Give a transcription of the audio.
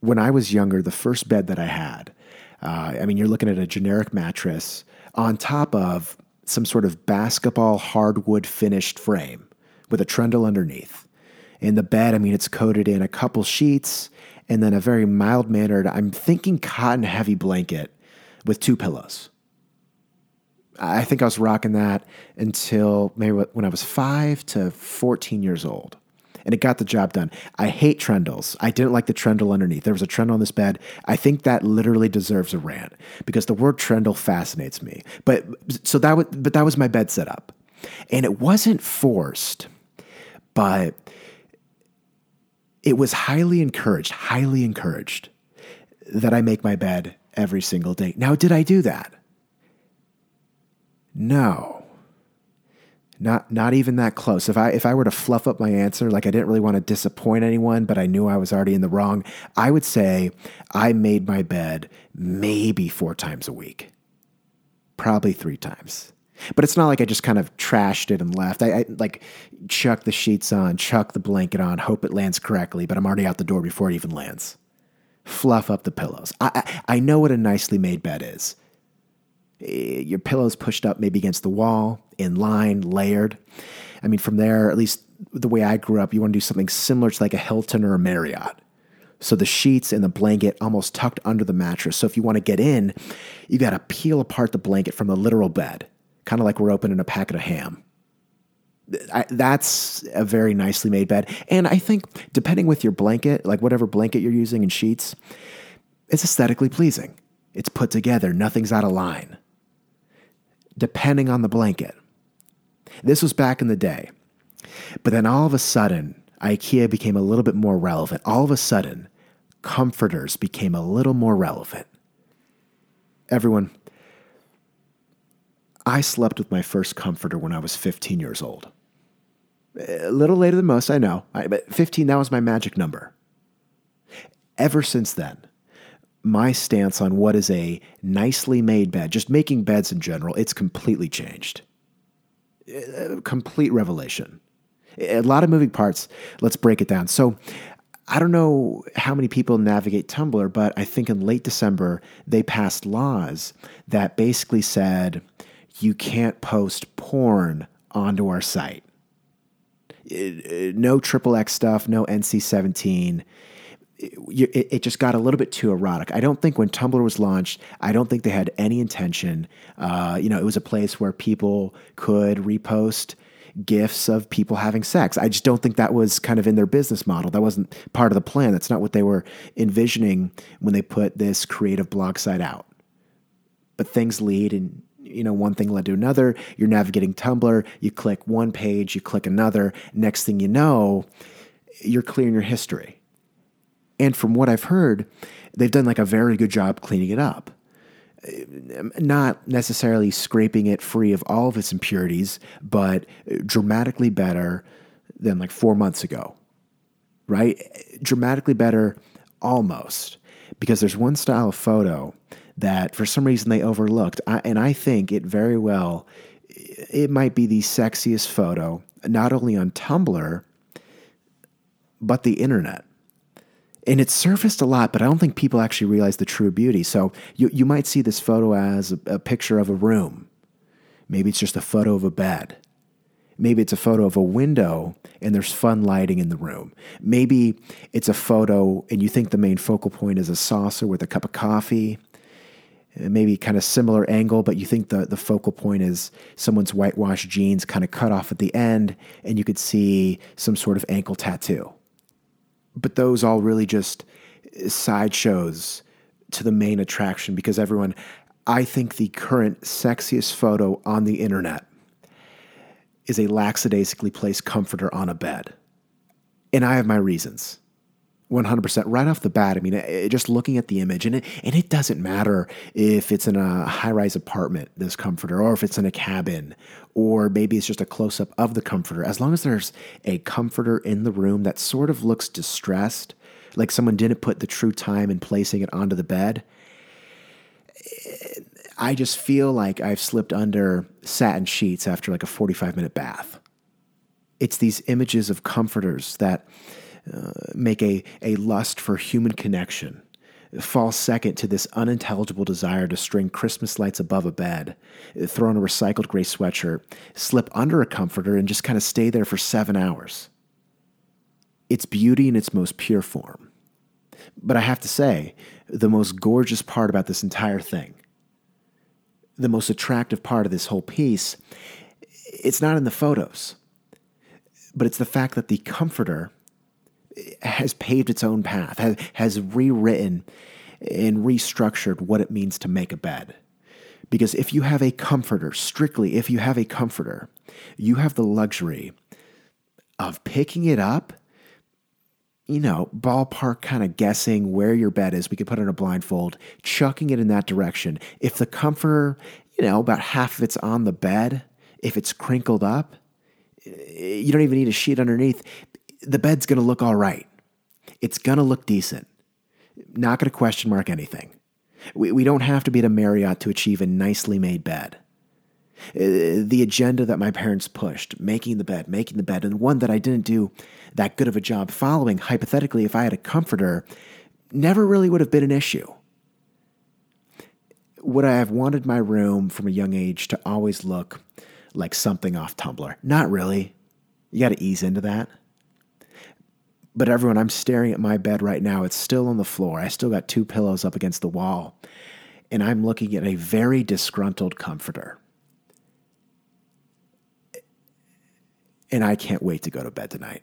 when I was younger, the first bed that I had, uh, I mean, you're looking at a generic mattress on top of some sort of basketball hardwood finished frame with a trundle underneath. In the bed, I mean, it's coated in a couple sheets and then a very mild mannered, I'm thinking cotton heavy blanket with two pillows. I think I was rocking that until maybe when I was five to 14 years old. And it got the job done. I hate trendles. I didn't like the trendle underneath. There was a trendle on this bed. I think that literally deserves a rant because the word trendle fascinates me. But so that was, but that was my bed setup. And it wasn't forced, but it was highly encouraged, highly encouraged that I make my bed every single day. Now, did I do that? No. Not not even that close. If I if I were to fluff up my answer, like I didn't really want to disappoint anyone, but I knew I was already in the wrong, I would say I made my bed maybe 4 times a week. Probably 3 times. But it's not like I just kind of trashed it and left. I, I, like chuck the sheets on, chuck the blanket on, hope it lands correctly, but I'm already out the door before it even lands. Fluff up the pillows. I, I, I know what a nicely made bed is. Eh, your pillows pushed up maybe against the wall, in line, layered. I mean, from there, at least the way I grew up, you want to do something similar to like a Hilton or a Marriott. So the sheets and the blanket almost tucked under the mattress. So if you want to get in, you got to peel apart the blanket from the literal bed kind of like we're opening a packet of ham. I, that's a very nicely made bed. And I think, depending with your blanket, like whatever blanket you're using and sheets, it's aesthetically pleasing. It's put together, nothing's out of line. Depending on the blanket. This was back in the day. But then all of a sudden, IKEA became a little bit more relevant. All of a sudden, comforters became a little more relevant. Everyone, I slept with my first comforter when I was 15 years old. A little later than most, I know, but 15, that was my magic number. Ever since then, my stance on what is a nicely made bed, just making beds in general, it's completely changed. A complete revelation. A lot of moving parts. Let's break it down. So, I don't know how many people navigate Tumblr, but I think in late December, they passed laws that basically said you can't post porn onto our site. Uh, uh, no triple X stuff, no NC 17. It, it, just got a little bit too erotic. I don't think when Tumblr was launched, I don't think they had any intention. Uh, you know, it was a place where people could repost gifs of people having sex. I just don't think that was kind of in their business model. That wasn't part of the plan. That's not what they were envisioning when they put this creative blog site out. But things lead, and you know, one thing led to another. You're navigating Tumblr, you click one page, you click another. Next thing you know, you're clearing your history. And from what I've heard, they've done like a very good job cleaning it up. Not necessarily scraping it free of all of its impurities, but dramatically better than like four months ago, right? Dramatically better almost. Because there's one style of photo that for some reason they overlooked. And I think it very well, it might be the sexiest photo, not only on Tumblr, but the internet. And it's surfaced a lot, but I don't think people actually realize the true beauty. So you, you might see this photo as a, a picture of a room. Maybe it's just a photo of a bed. Maybe it's a photo of a window and there's fun lighting in the room. Maybe it's a photo and you think the main focal point is a saucer with a cup of coffee maybe kind of similar angle, but you think the, the focal point is someone's whitewashed jeans kind of cut off at the end, and you could see some sort of ankle tattoo. But those all really just uh, sideshows to the main attraction because everyone, I think the current sexiest photo on the internet is a lackadaisically placed comforter on a bed. And I have my reasons. 100% right off the bat. I mean, it, just looking at the image, and it, and it doesn't matter if it's in a high rise apartment, this comforter, or if it's in a cabin, or maybe it's just a close up of the comforter. As long as there's a comforter in the room that sort of looks distressed, like someone didn't put the true time in placing it onto the bed, eh, I just feel like I've slipped under satin sheets after like a 45 minute bath. It's these images of comforters that uh, make a, a lust for human connection fall second to this unintelligible desire to string Christmas lights above a bed, throw on a recycled gray sweatshirt, slip under a comforter, and just kind of stay there for seven hours. It's beauty in its most pure form. But I have to say, the most gorgeous part about this entire thing, the most attractive part of this whole piece, it's not in the photos, but it's the fact that the comforter has paved its own path, has, has rewritten and restructured what it means to make a bed. Because if you have a comforter, strictly if you have a comforter, you have the luxury of picking it up, you know, ballpark kind of guessing where your bed is. We could put on a blindfold, chucking it in that direction. If the comforter, you know, about half of it's on the bed, if it's crinkled up, eh, you don't even need a sheet underneath the bed's going to look all right. It's going to look decent. Not going to question mark anything. We, we don't have to be at a Marriott to achieve a nicely made bed. Uh, the agenda that my parents pushed, making the bed, making the bed, and one that I didn't do that good of a job following, hypothetically, if I had a comforter, never really would have been an issue. Would I have wanted my room from a young age to always look like something off Tumblr? Not really. You got to ease into that. But everyone, I'm staring at my bed right now. It's still on the floor. I still got two pillows up against the wall. And I'm looking at a very disgruntled comforter. And I can't wait to go to bed tonight.